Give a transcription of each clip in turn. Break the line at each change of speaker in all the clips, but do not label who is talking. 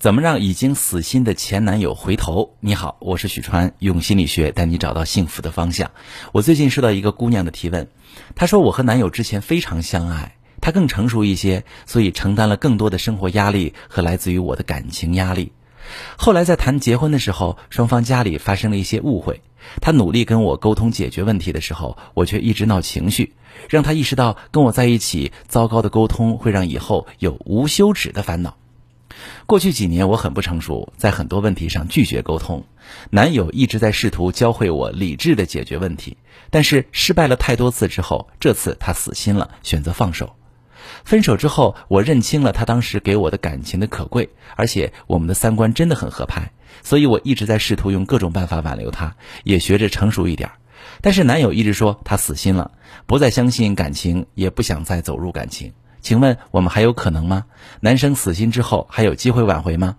怎么让已经死心的前男友回头？你好，我是许川，用心理学带你找到幸福的方向。我最近收到一个姑娘的提问，她说我和男友之前非常相爱，他更成熟一些，所以承担了更多的生活压力和来自于我的感情压力。后来在谈结婚的时候，双方家里发生了一些误会，他努力跟我沟通解决问题的时候，我却一直闹情绪，让他意识到跟我在一起，糟糕的沟通会让以后有无休止的烦恼。过去几年，我很不成熟，在很多问题上拒绝沟通。男友一直在试图教会我理智的解决问题，但是失败了太多次之后，这次他死心了，选择放手。分手之后，我认清了他当时给我的感情的可贵，而且我们的三观真的很合拍，所以我一直在试图用各种办法挽留他，也学着成熟一点。但是男友一直说他死心了，不再相信感情，也不想再走入感情。请问我们还有可能吗？男生死心之后还有机会挽回吗？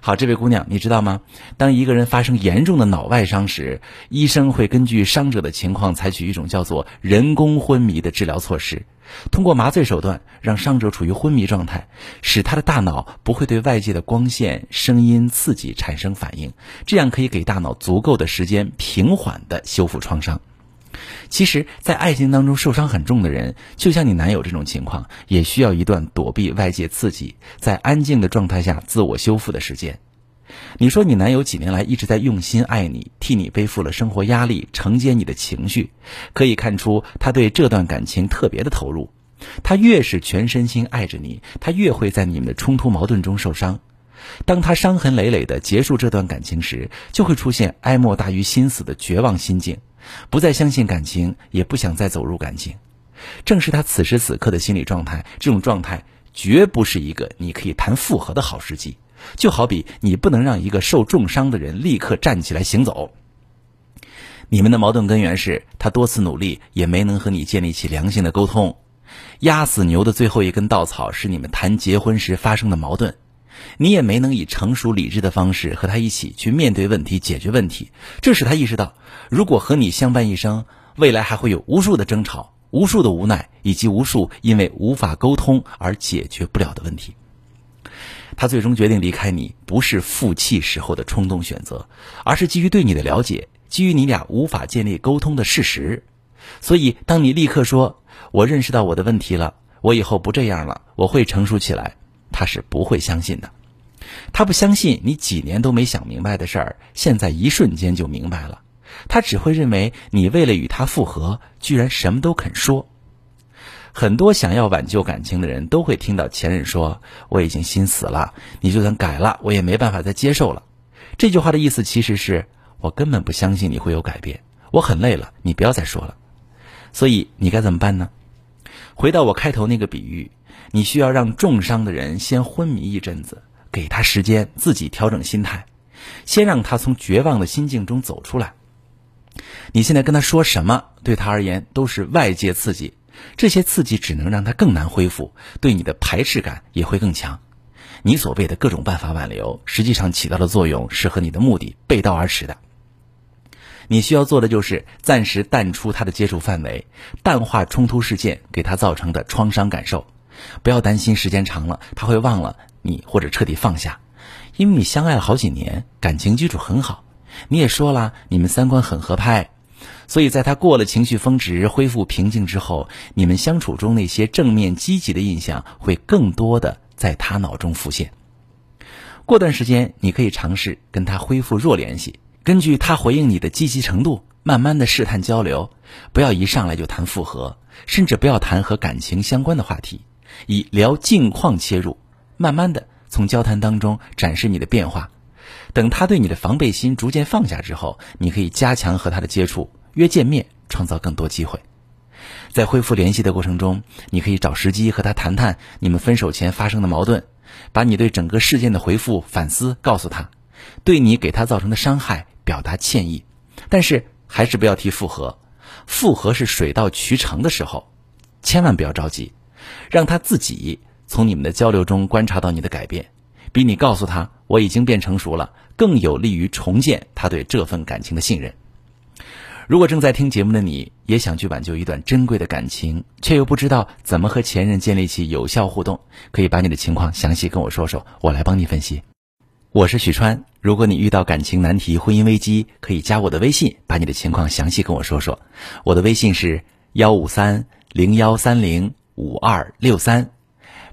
好，这位姑娘，你知道吗？当一个人发生严重的脑外伤时，医生会根据伤者的情况采取一种叫做人工昏迷的治疗措施，通过麻醉手段让伤者处于昏迷状态，使他的大脑不会对外界的光线、声音刺激产生反应，这样可以给大脑足够的时间平缓地修复创伤。其实，在爱情当中受伤很重的人，就像你男友这种情况，也需要一段躲避外界刺激，在安静的状态下自我修复的时间。你说你男友几年来一直在用心爱你，替你背负了生活压力，承接你的情绪，可以看出他对这段感情特别的投入。他越是全身心爱着你，他越会在你们的冲突矛盾中受伤。当他伤痕累累的结束这段感情时，就会出现哀莫大于心死的绝望心境。不再相信感情，也不想再走入感情，正是他此时此刻的心理状态。这种状态绝不是一个你可以谈复合的好时机。就好比你不能让一个受重伤的人立刻站起来行走。你们的矛盾根源是他多次努力也没能和你建立起良性的沟通。压死牛的最后一根稻草是你们谈结婚时发生的矛盾。你也没能以成熟理智的方式和他一起去面对问题、解决问题，这使他意识到，如果和你相伴一生，未来还会有无数的争吵、无数的无奈，以及无数因为无法沟通而解决不了的问题。他最终决定离开你，不是负气时候的冲动选择，而是基于对你的了解，基于你俩无法建立沟通的事实。所以，当你立刻说“我认识到我的问题了，我以后不这样了，我会成熟起来”。他是不会相信的，他不相信你几年都没想明白的事儿，现在一瞬间就明白了。他只会认为你为了与他复合，居然什么都肯说。很多想要挽救感情的人都会听到前任说：“我已经心死了，你就算改了，我也没办法再接受了。”这句话的意思其实是我根本不相信你会有改变，我很累了，你不要再说了。所以你该怎么办呢？回到我开头那个比喻。你需要让重伤的人先昏迷一阵子，给他时间自己调整心态，先让他从绝望的心境中走出来。你现在跟他说什么，对他而言都是外界刺激，这些刺激只能让他更难恢复，对你的排斥感也会更强。你所谓的各种办法挽留，实际上起到的作用是和你的目的背道而驰的。你需要做的就是暂时淡出他的接触范围，淡化冲突事件给他造成的创伤感受。不要担心，时间长了他会忘了你或者彻底放下，因为你相爱了好几年，感情基础很好。你也说了，你们三观很合拍，所以在他过了情绪峰值、恢复平静之后，你们相处中那些正面积极的印象会更多的在他脑中浮现。过段时间，你可以尝试跟他恢复弱联系，根据他回应你的积极程度，慢慢的试探交流，不要一上来就谈复合，甚至不要谈和感情相关的话题。以聊近况切入，慢慢的从交谈当中展示你的变化。等他对你的防备心逐渐放下之后，你可以加强和他的接触，约见面，创造更多机会。在恢复联系的过程中，你可以找时机和他谈谈你们分手前发生的矛盾，把你对整个事件的回复反思告诉他，对你给他造成的伤害表达歉意。但是还是不要提复合，复合是水到渠成的时候，千万不要着急。让他自己从你们的交流中观察到你的改变，比你告诉他我已经变成熟了更有利于重建他对这份感情的信任。如果正在听节目的你也想去挽救一段珍贵的感情，却又不知道怎么和前任建立起有效互动，可以把你的情况详细跟我说说，我来帮你分析。我是许川。如果你遇到感情难题、婚姻危机，可以加我的微信，把你的情况详细跟我说说。我的微信是幺五三零幺三零五二六三，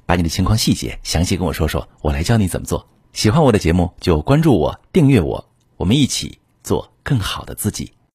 把你的情况细节详细跟我说说，我来教你怎么做。喜欢我的节目就关注我、订阅我，我们一起做更好的自己。